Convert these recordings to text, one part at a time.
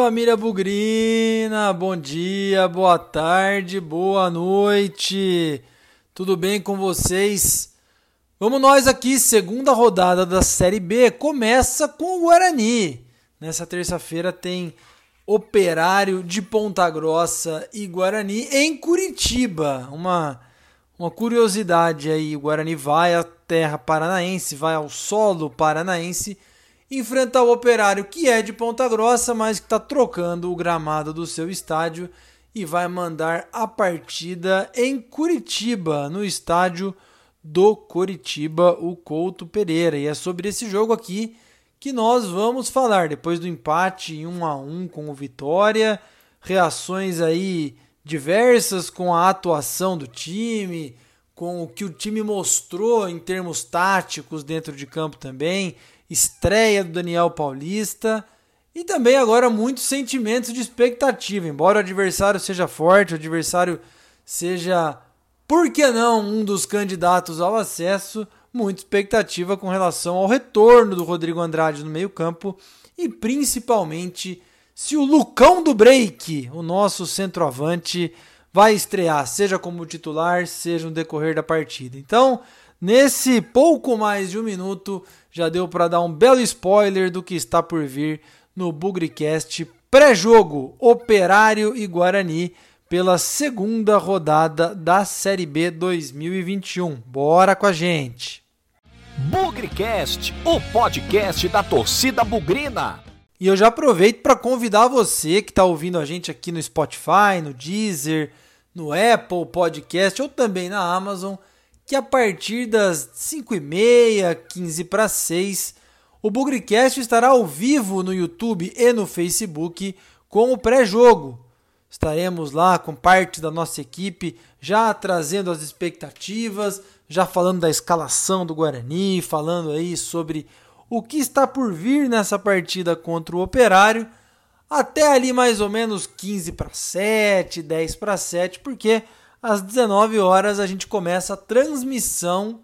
família Bugrina! Bom dia, boa tarde, boa noite! Tudo bem com vocês? Vamos nós aqui, segunda rodada da Série B, começa com o Guarani. Nessa terça-feira tem Operário de Ponta Grossa e Guarani em Curitiba. Uma, uma curiosidade aí, o Guarani vai à terra paranaense, vai ao solo paranaense enfrentar o Operário, que é de Ponta Grossa, mas que está trocando o gramado do seu estádio e vai mandar a partida em Curitiba, no estádio do Curitiba, o Couto Pereira. E é sobre esse jogo aqui que nós vamos falar depois do empate em 1 a 1 com o Vitória, reações aí diversas com a atuação do time, com o que o time mostrou em termos táticos dentro de campo também estreia do Daniel Paulista e também agora muitos sentimentos de expectativa. Embora o adversário seja forte, o adversário seja, por que não, um dos candidatos ao acesso, muita expectativa com relação ao retorno do Rodrigo Andrade no meio-campo e principalmente se o Lucão do Break, o nosso centroavante, vai estrear, seja como titular, seja no decorrer da partida. Então, nesse pouco mais de um minuto, já deu para dar um belo spoiler do que está por vir no Bugricast pré-jogo Operário e Guarani pela segunda rodada da Série B 2021. Bora com a gente! Bugricast, o podcast da torcida bugrina. E eu já aproveito para convidar você que está ouvindo a gente aqui no Spotify, no Deezer, no Apple Podcast ou também na Amazon que a partir das 5 e meia, 15 para 6, o Bugrecast estará ao vivo no YouTube e no Facebook com o pré-jogo. Estaremos lá com parte da nossa equipe já trazendo as expectativas, já falando da escalação do Guarani, falando aí sobre o que está por vir nessa partida contra o Operário, até ali mais ou menos 15 para 7, 10 para 7, porque às 19 horas a gente começa a transmissão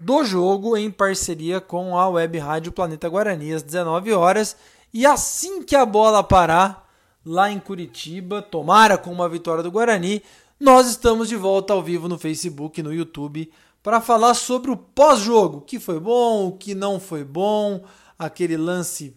do jogo em parceria com a Web Rádio Planeta Guarani às 19 horas. E assim que a bola parar lá em Curitiba, tomara com uma vitória do Guarani, nós estamos de volta ao vivo no Facebook e no YouTube para falar sobre o pós-jogo, o que foi bom, o que não foi bom, aquele lance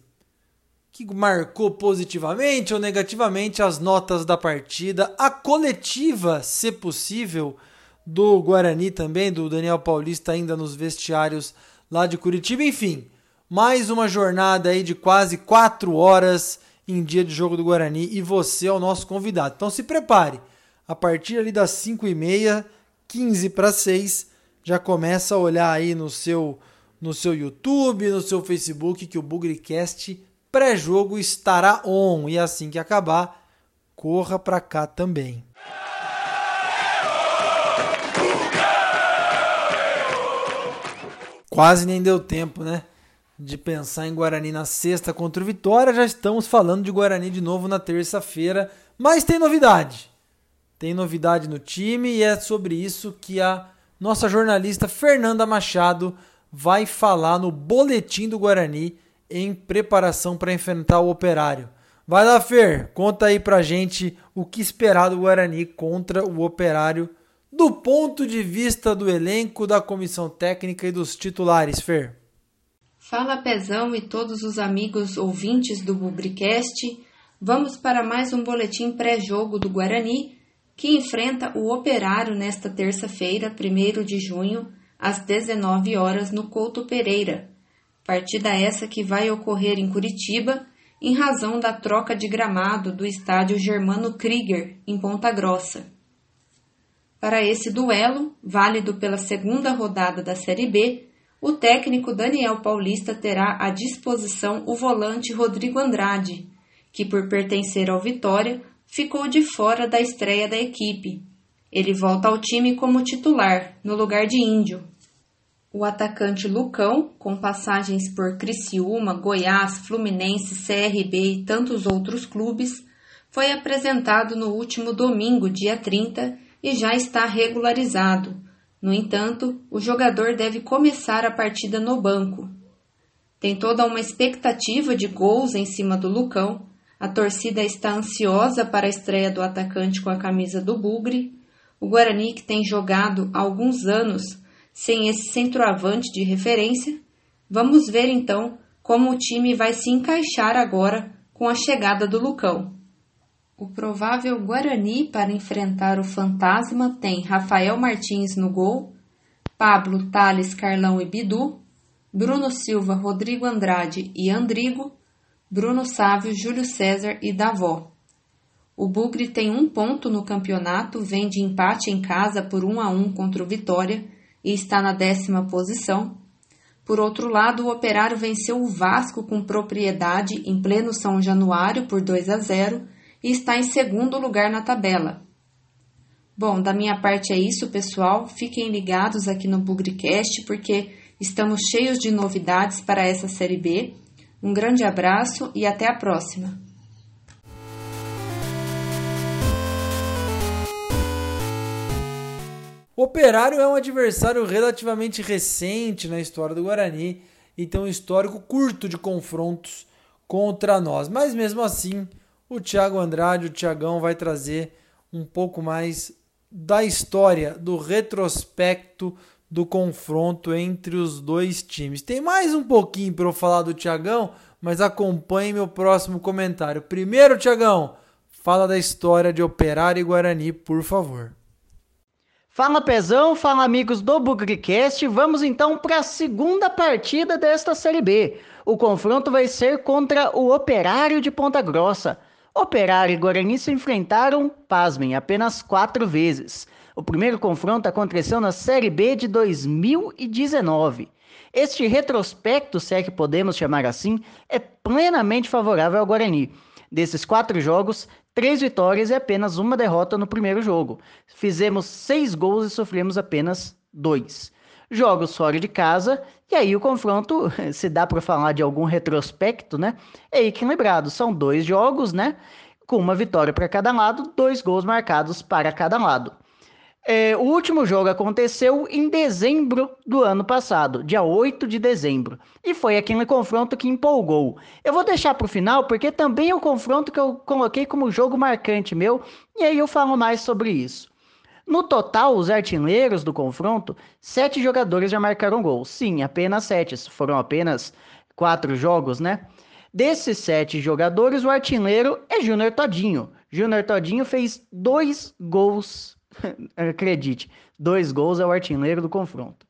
que marcou positivamente ou negativamente as notas da partida, a coletiva, se possível, do Guarani também, do Daniel Paulista ainda nos vestiários lá de Curitiba, enfim, mais uma jornada aí de quase quatro horas em dia de jogo do Guarani e você é o nosso convidado. Então se prepare, a partir ali das 5 e meia, 15 para 6, já começa a olhar aí no seu no seu YouTube, no seu Facebook que o Bugrecast pré-jogo estará on e assim que acabar, corra para cá também. Quase nem deu tempo, né? De pensar em Guarani na sexta contra o Vitória, já estamos falando de Guarani de novo na terça-feira, mas tem novidade. Tem novidade no time e é sobre isso que a nossa jornalista Fernanda Machado vai falar no boletim do Guarani em preparação para enfrentar o Operário. Vai lá, Fer, conta aí pra gente o que esperar do Guarani contra o Operário do ponto de vista do elenco, da comissão técnica e dos titulares, Fer. Fala Pezão e todos os amigos ouvintes do Bubricast. Vamos para mais um boletim pré-jogo do Guarani, que enfrenta o Operário nesta terça-feira, 1 de junho, às 19 horas no Couto Pereira, Partida essa que vai ocorrer em Curitiba em razão da troca de gramado do estádio Germano Krieger, em Ponta Grossa. Para esse duelo, válido pela segunda rodada da Série B, o técnico Daniel Paulista terá à disposição o volante Rodrigo Andrade, que, por pertencer ao Vitória, ficou de fora da estreia da equipe. Ele volta ao time como titular, no lugar de Índio, o atacante Lucão, com passagens por Criciúma, Goiás, Fluminense, CRB e tantos outros clubes, foi apresentado no último domingo, dia 30, e já está regularizado. No entanto, o jogador deve começar a partida no banco. Tem toda uma expectativa de gols em cima do Lucão, A torcida está ansiosa para a estreia do atacante com a camisa do Bugre. O Guarani, que tem jogado há alguns anos sem esse centroavante de referência, vamos ver então como o time vai se encaixar agora com a chegada do Lucão. O provável Guarani para enfrentar o Fantasma tem Rafael Martins no gol, Pablo, Thales, Carlão e Bidu, Bruno Silva, Rodrigo Andrade e Andrigo, Bruno Sávio, Júlio César e Davó. O Bugre tem um ponto no campeonato, vem de empate em casa por 1 a 1 contra o Vitória e está na décima posição. Por outro lado, o Operário venceu o Vasco com propriedade em pleno São Januário por 2 a 0 e está em segundo lugar na tabela. Bom, da minha parte é isso, pessoal. Fiquem ligados aqui no Bugrecast porque estamos cheios de novidades para essa série B. Um grande abraço e até a próxima. Operário é um adversário relativamente recente na história do Guarani e tem um histórico curto de confrontos contra nós. Mas mesmo assim, o Thiago Andrade, o Thiagão, vai trazer um pouco mais da história, do retrospecto do confronto entre os dois times. Tem mais um pouquinho para eu falar do Thiagão, mas acompanhe meu próximo comentário. Primeiro, Thiagão, fala da história de Operário e Guarani, por favor. Fala Pezão, fala amigos do Bugricast, vamos então para a segunda partida desta Série B. O confronto vai ser contra o Operário de Ponta Grossa. Operário e Guarani se enfrentaram, pasmem, apenas quatro vezes. O primeiro confronto aconteceu na Série B de 2019. Este retrospecto, se é que podemos chamar assim, é plenamente favorável ao Guarani. Desses quatro jogos, três vitórias e apenas uma derrota no primeiro jogo. Fizemos seis gols e sofremos apenas dois. Jogos fora de casa, e aí o confronto, se dá para falar de algum retrospecto, né? É equilibrado. São dois jogos, né? Com uma vitória para cada lado, dois gols marcados para cada lado. É, o último jogo aconteceu em dezembro do ano passado, dia 8 de dezembro, e foi aquele confronto que empolgou. Eu vou deixar para o final porque também é o confronto que eu coloquei como jogo marcante meu, e aí eu falo mais sobre isso. No total, os artilheiros do confronto, sete jogadores já marcaram gol. Sim, apenas sete, foram apenas quatro jogos, né? Desses sete jogadores, o artilheiro é Júnior Todinho. Júnior Todinho fez dois gols Acredite, dois gols é o artilheiro do confronto.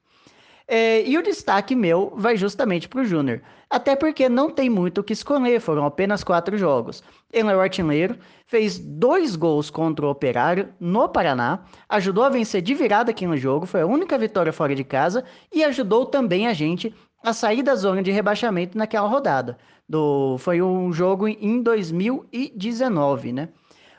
É, e o destaque meu vai justamente para o Júnior. Até porque não tem muito o que escolher, foram apenas quatro jogos. Ele é o artilheiro, fez dois gols contra o Operário no Paraná, ajudou a vencer de virada aqui no jogo, foi a única vitória fora de casa e ajudou também a gente a sair da zona de rebaixamento naquela rodada. Do, foi um jogo em 2019, né?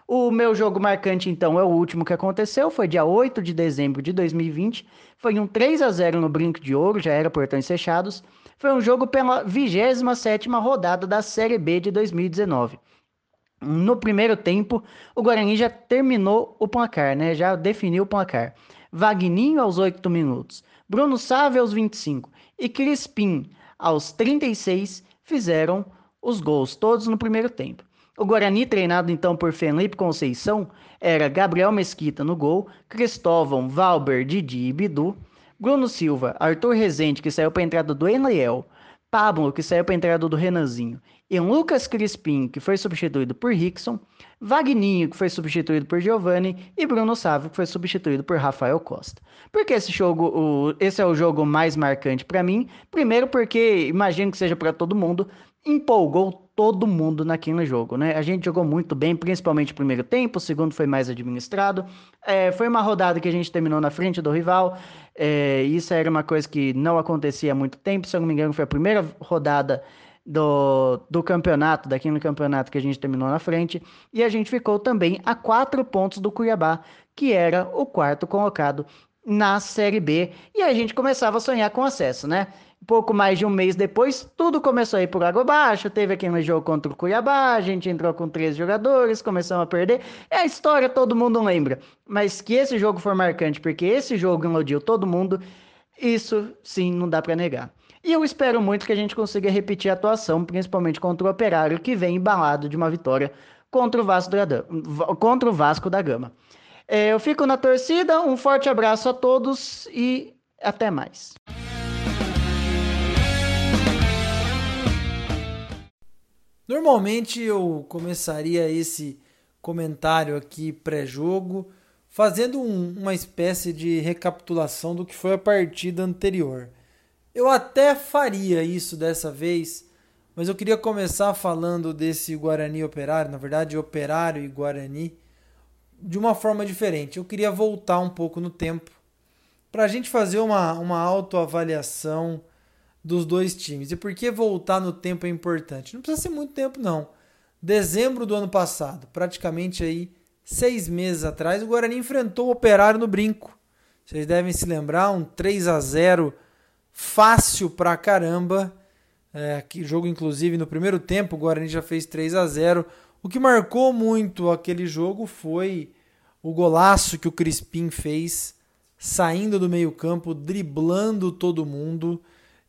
O meu jogo marcante, então, é o último que aconteceu, foi dia 8 de dezembro de 2020. Foi um 3 a 0 no Brinco de Ouro, já era portões fechados. Foi um jogo pela 27 rodada da Série B de 2019. No primeiro tempo, o Guarani já terminou o placar, né? Já definiu o placar. Vagninho aos 8 minutos, Bruno Sávio aos 25 e Crispim aos 36 fizeram os gols, todos no primeiro tempo. O Guarani, treinado então por Felipe Conceição, era Gabriel Mesquita no gol, Cristóvão, Valber, Didi e Bidu, Bruno Silva, Arthur Rezende, que saiu para a entrada do Enliel, Pablo, que saiu para a entrada do Renanzinho, e Lucas Crispim, que foi substituído por Rickson, Vagninho, que foi substituído por Giovanni, e Bruno Sávio, que foi substituído por Rafael Costa. Por que esse jogo, o, esse é o jogo mais marcante para mim? Primeiro porque, imagino que seja para todo mundo, empolgou todo mundo naquele jogo, né? A gente jogou muito bem, principalmente o primeiro tempo, o segundo foi mais administrado. É, foi uma rodada que a gente terminou na frente do rival. É, isso era uma coisa que não acontecia há muito tempo, se eu não me engano, foi a primeira rodada do, do campeonato, daquele campeonato que a gente terminou na frente. E a gente ficou também a quatro pontos do Cuiabá, que era o quarto colocado na Série B. E a gente começava a sonhar com acesso, né? pouco mais de um mês depois, tudo começou a ir por água abaixo. Teve aquele jogo contra o Cuiabá, a gente entrou com três jogadores, começamos a perder. É a história, todo mundo lembra. Mas que esse jogo foi marcante, porque esse jogo iludiu todo mundo, isso sim não dá para negar. E eu espero muito que a gente consiga repetir a atuação, principalmente contra o Operário, que vem embalado de uma vitória contra o Vasco contra o Vasco da Gama. É, eu fico na torcida, um forte abraço a todos e até mais. Normalmente eu começaria esse comentário aqui pré-jogo fazendo um, uma espécie de recapitulação do que foi a partida anterior. Eu até faria isso dessa vez, mas eu queria começar falando desse Guarani Operário, na verdade, Operário e Guarani, de uma forma diferente. Eu queria voltar um pouco no tempo para a gente fazer uma, uma autoavaliação dos dois times. E por que voltar no tempo é importante? Não precisa ser muito tempo, não. Dezembro do ano passado, praticamente aí seis meses atrás, o Guarani enfrentou o Operário no Brinco. Vocês devem se lembrar, um 3 a 0 fácil pra caramba. É, que jogo, inclusive, no primeiro tempo, o Guarani já fez 3 a 0 O que marcou muito aquele jogo foi o golaço que o Crispim fez, saindo do meio-campo, driblando todo mundo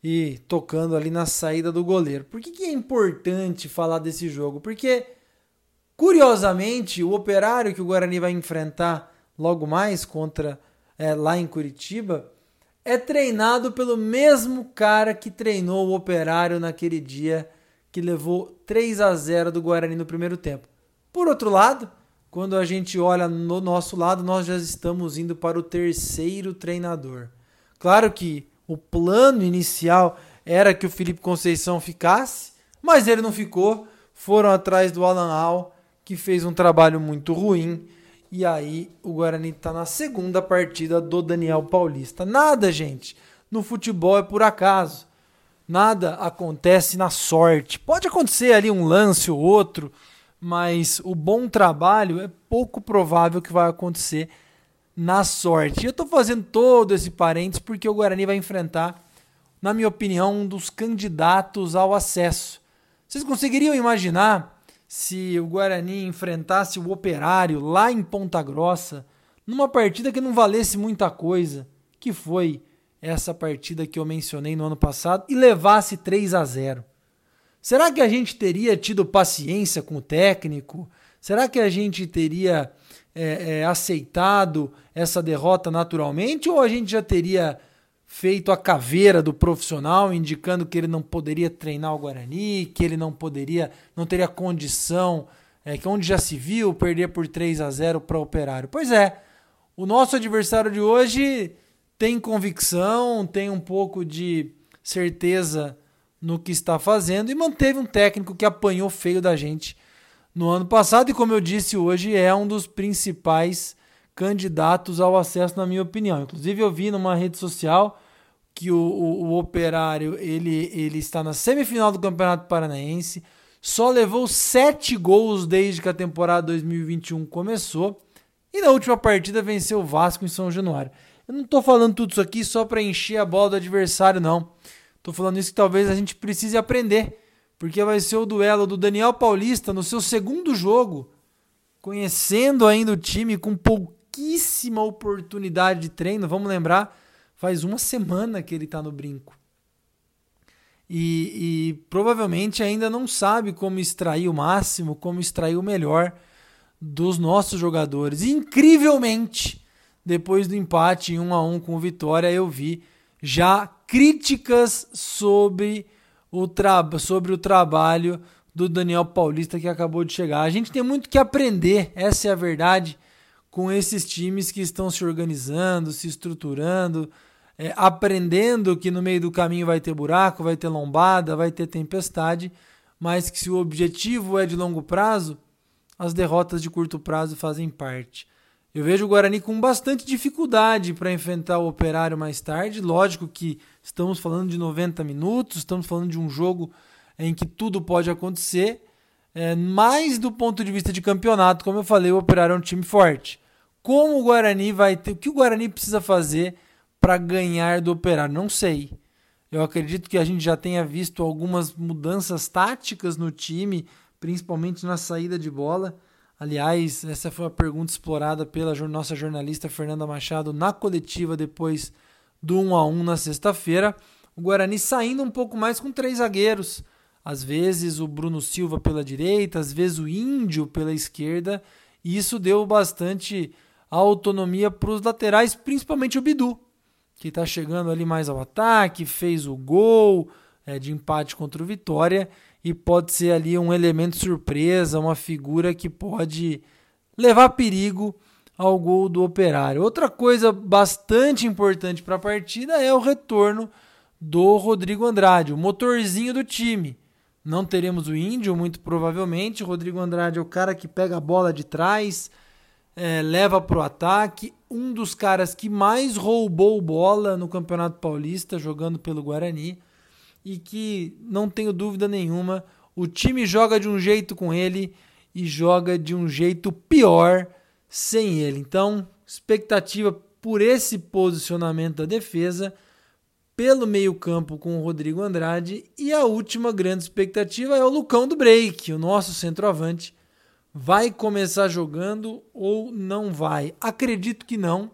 e tocando ali na saída do goleiro. Por que, que é importante falar desse jogo? Porque, curiosamente, o operário que o Guarani vai enfrentar logo mais contra é, lá em Curitiba é treinado pelo mesmo cara que treinou o operário naquele dia que levou 3 a 0 do Guarani no primeiro tempo. Por outro lado, quando a gente olha no nosso lado, nós já estamos indo para o terceiro treinador. Claro que o plano inicial era que o Felipe Conceição ficasse, mas ele não ficou. Foram atrás do Alan Al, que fez um trabalho muito ruim. E aí o Guarani está na segunda partida do Daniel Paulista. Nada, gente, no futebol é por acaso. Nada acontece na sorte. Pode acontecer ali um lance ou outro, mas o bom trabalho é pouco provável que vai acontecer na sorte. Eu estou fazendo todo esse parênteses porque o Guarani vai enfrentar, na minha opinião, um dos candidatos ao acesso. Vocês conseguiriam imaginar se o Guarani enfrentasse o Operário lá em Ponta Grossa, numa partida que não valesse muita coisa, que foi essa partida que eu mencionei no ano passado, e levasse 3 a 0? Será que a gente teria tido paciência com o técnico? Será que a gente teria é, é, aceitado essa derrota naturalmente ou a gente já teria feito a caveira do profissional indicando que ele não poderia treinar o Guarani, que ele não poderia, não teria condição, é, que onde já se viu perder por 3 a 0 para o Operário. Pois é, o nosso adversário de hoje tem convicção, tem um pouco de certeza no que está fazendo e manteve um técnico que apanhou feio da gente no ano passado e, como eu disse hoje, é um dos principais candidatos ao acesso, na minha opinião. Inclusive, eu vi numa rede social que o, o, o Operário ele, ele está na semifinal do Campeonato Paranaense, só levou sete gols desde que a temporada 2021 começou e na última partida venceu o Vasco em São Januário. Eu não estou falando tudo isso aqui só para encher a bola do adversário, não. Estou falando isso que talvez a gente precise aprender porque vai ser o duelo do Daniel Paulista no seu segundo jogo, conhecendo ainda o time com pouquíssima oportunidade de treino. Vamos lembrar, faz uma semana que ele está no brinco. E, e, provavelmente ainda não sabe como extrair o máximo, como extrair o melhor dos nossos jogadores. Incrivelmente, depois do empate em 1 a 1 com o Vitória, eu vi já críticas sobre o sobre o trabalho do Daniel Paulista que acabou de chegar. A gente tem muito que aprender, essa é a verdade, com esses times que estão se organizando, se estruturando, é, aprendendo que no meio do caminho vai ter buraco, vai ter lombada, vai ter tempestade, mas que se o objetivo é de longo prazo, as derrotas de curto prazo fazem parte. Eu vejo o Guarani com bastante dificuldade para enfrentar o Operário mais tarde. Lógico que estamos falando de 90 minutos, estamos falando de um jogo em que tudo pode acontecer. É, mas do ponto de vista de campeonato, como eu falei, o Operário é um time forte. Como o Guarani vai ter. O que o Guarani precisa fazer para ganhar do Operário? Não sei. Eu acredito que a gente já tenha visto algumas mudanças táticas no time, principalmente na saída de bola. Aliás, essa foi uma pergunta explorada pela nossa jornalista Fernanda Machado na coletiva depois do 1 a 1 na sexta-feira. o Guarani saindo um pouco mais com três zagueiros. Às vezes o Bruno Silva pela direita, às vezes o Índio pela esquerda, e isso deu bastante autonomia para os laterais, principalmente o Bidu, que está chegando ali mais ao ataque, fez o gol é, de empate contra o Vitória e pode ser ali um elemento surpresa, uma figura que pode levar perigo ao gol do Operário. Outra coisa bastante importante para a partida é o retorno do Rodrigo Andrade, o motorzinho do time. Não teremos o Índio, muito provavelmente. O Rodrigo Andrade é o cara que pega a bola de trás, é, leva para o ataque. Um dos caras que mais roubou bola no Campeonato Paulista, jogando pelo Guarani. E que, não tenho dúvida nenhuma, o time joga de um jeito com ele e joga de um jeito pior sem ele. Então, expectativa por esse posicionamento da defesa, pelo meio-campo com o Rodrigo Andrade e a última grande expectativa é o Lucão do Break, o nosso centroavante. Vai começar jogando ou não vai? Acredito que não,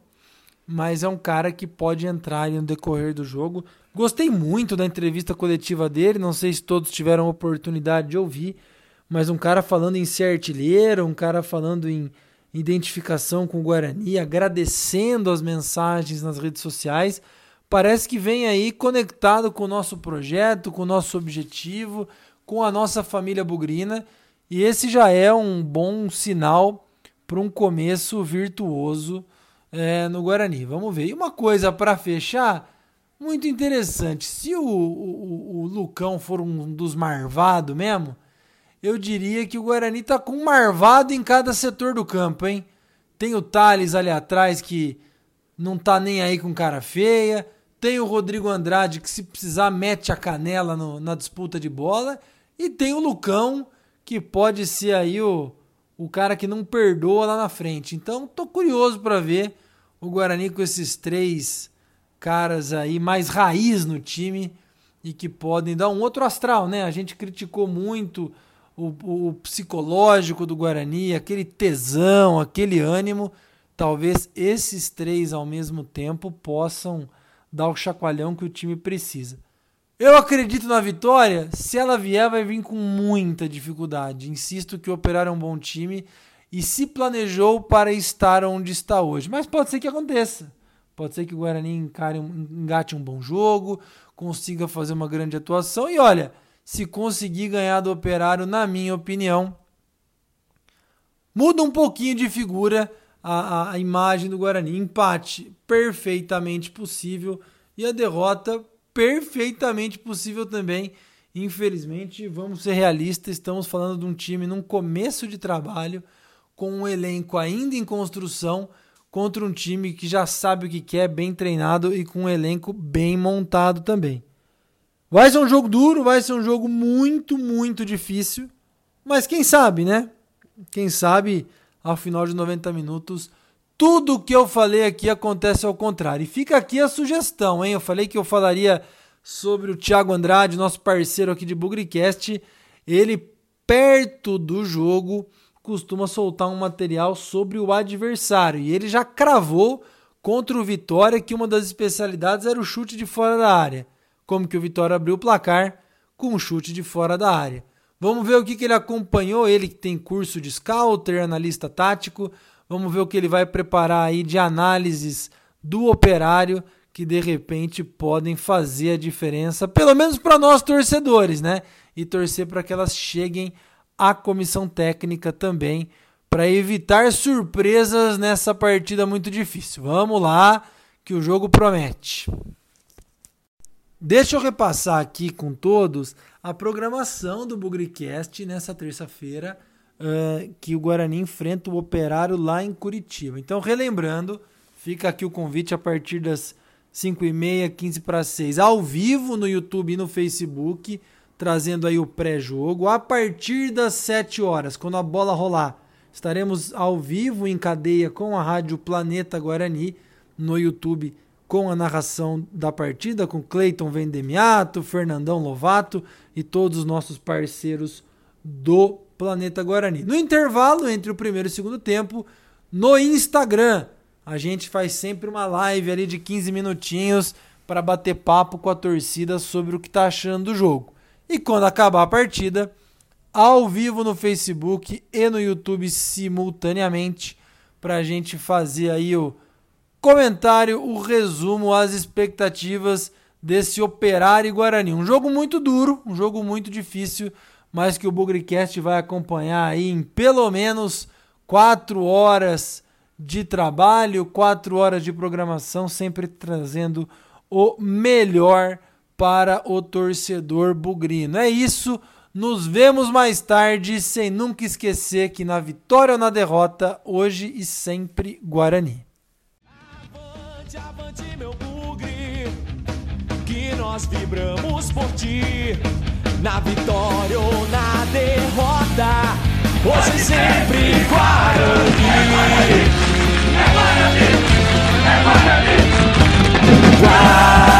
mas é um cara que pode entrar no decorrer do jogo. Gostei muito da entrevista coletiva dele, não sei se todos tiveram oportunidade de ouvir, mas um cara falando em ser artilheiro, um cara falando em identificação com o Guarani, agradecendo as mensagens nas redes sociais. Parece que vem aí conectado com o nosso projeto, com o nosso objetivo, com a nossa família bugrina, e esse já é um bom sinal para um começo virtuoso é, no Guarani. Vamos ver. E uma coisa para fechar, muito interessante: se o, o, o Lucão for um dos marvados mesmo, eu diria que o Guarani tá com um marvado em cada setor do campo, hein? Tem o Thales ali atrás que não tá nem aí com cara feia. Tem o Rodrigo Andrade que, se precisar, mete a canela no, na disputa de bola. E tem o Lucão, que pode ser aí o, o cara que não perdoa lá na frente. Então, tô curioso para ver o Guarani com esses três caras aí mais raiz no time e que podem dar um outro astral, né? A gente criticou muito o, o psicológico do Guarani, aquele tesão, aquele ânimo, talvez esses três ao mesmo tempo possam dar o chacoalhão que o time precisa. Eu acredito na vitória. Se ela vier, vai vir com muita dificuldade. Insisto que o é um bom time e se planejou para estar onde está hoje. Mas pode ser que aconteça. Pode ser que o Guarani encare um, engate um bom jogo, consiga fazer uma grande atuação. E olha, se conseguir ganhar do Operário, na minha opinião, muda um pouquinho de figura a, a, a imagem do Guarani. Empate perfeitamente possível e a derrota perfeitamente possível também. Infelizmente, vamos ser realistas, estamos falando de um time num começo de trabalho, com um elenco ainda em construção, contra um time que já sabe o que quer, bem treinado e com um elenco bem montado também. Vai ser um jogo duro, vai ser um jogo muito, muito difícil. Mas quem sabe, né? Quem sabe, ao final de 90 minutos, tudo o que eu falei aqui acontece ao contrário. E fica aqui a sugestão, hein? Eu falei que eu falaria sobre o Thiago Andrade, nosso parceiro aqui de Bugricast. Ele, perto do jogo, costuma soltar um material sobre o adversário. E ele já cravou contra o Vitória que uma das especialidades era o chute de fora da área como que o Vitória abriu o placar com um chute de fora da área. Vamos ver o que, que ele acompanhou, ele que tem curso de scouter, analista tático. Vamos ver o que ele vai preparar aí de análises do operário que de repente podem fazer a diferença, pelo menos para nós torcedores, né? E torcer para que elas cheguem à comissão técnica também, para evitar surpresas nessa partida muito difícil. Vamos lá, que o jogo promete. Deixa eu repassar aqui com todos a programação do Bugricast nessa terça-feira, uh, que o Guarani enfrenta o Operário lá em Curitiba. Então, relembrando, fica aqui o convite a partir das 5h30, 15 para 6, ao vivo no YouTube e no Facebook, trazendo aí o pré-jogo. A partir das 7 horas, quando a bola rolar, estaremos ao vivo em cadeia com a Rádio Planeta Guarani no YouTube com a narração da partida, com Cleiton Vendemiato, Fernandão Lovato e todos os nossos parceiros do Planeta Guarani. No intervalo entre o primeiro e o segundo tempo, no Instagram, a gente faz sempre uma live ali de 15 minutinhos para bater papo com a torcida sobre o que está achando do jogo. E quando acabar a partida, ao vivo no Facebook e no YouTube simultaneamente, para a gente fazer aí o comentário, o resumo, as expectativas desse Operário Guarani. Um jogo muito duro, um jogo muito difícil, mas que o Bugricast vai acompanhar aí em pelo menos quatro horas de trabalho, quatro horas de programação, sempre trazendo o melhor para o torcedor bugrino. É isso. Nos vemos mais tarde, sem nunca esquecer que na vitória ou na derrota, hoje e sempre Guarani. Avante, avante, meu bugre, que nós vibramos por ti, na vitória ou na derrota, hoje e sempre Guarani. É Guarani, é Guarani, é Guarani. Guarani.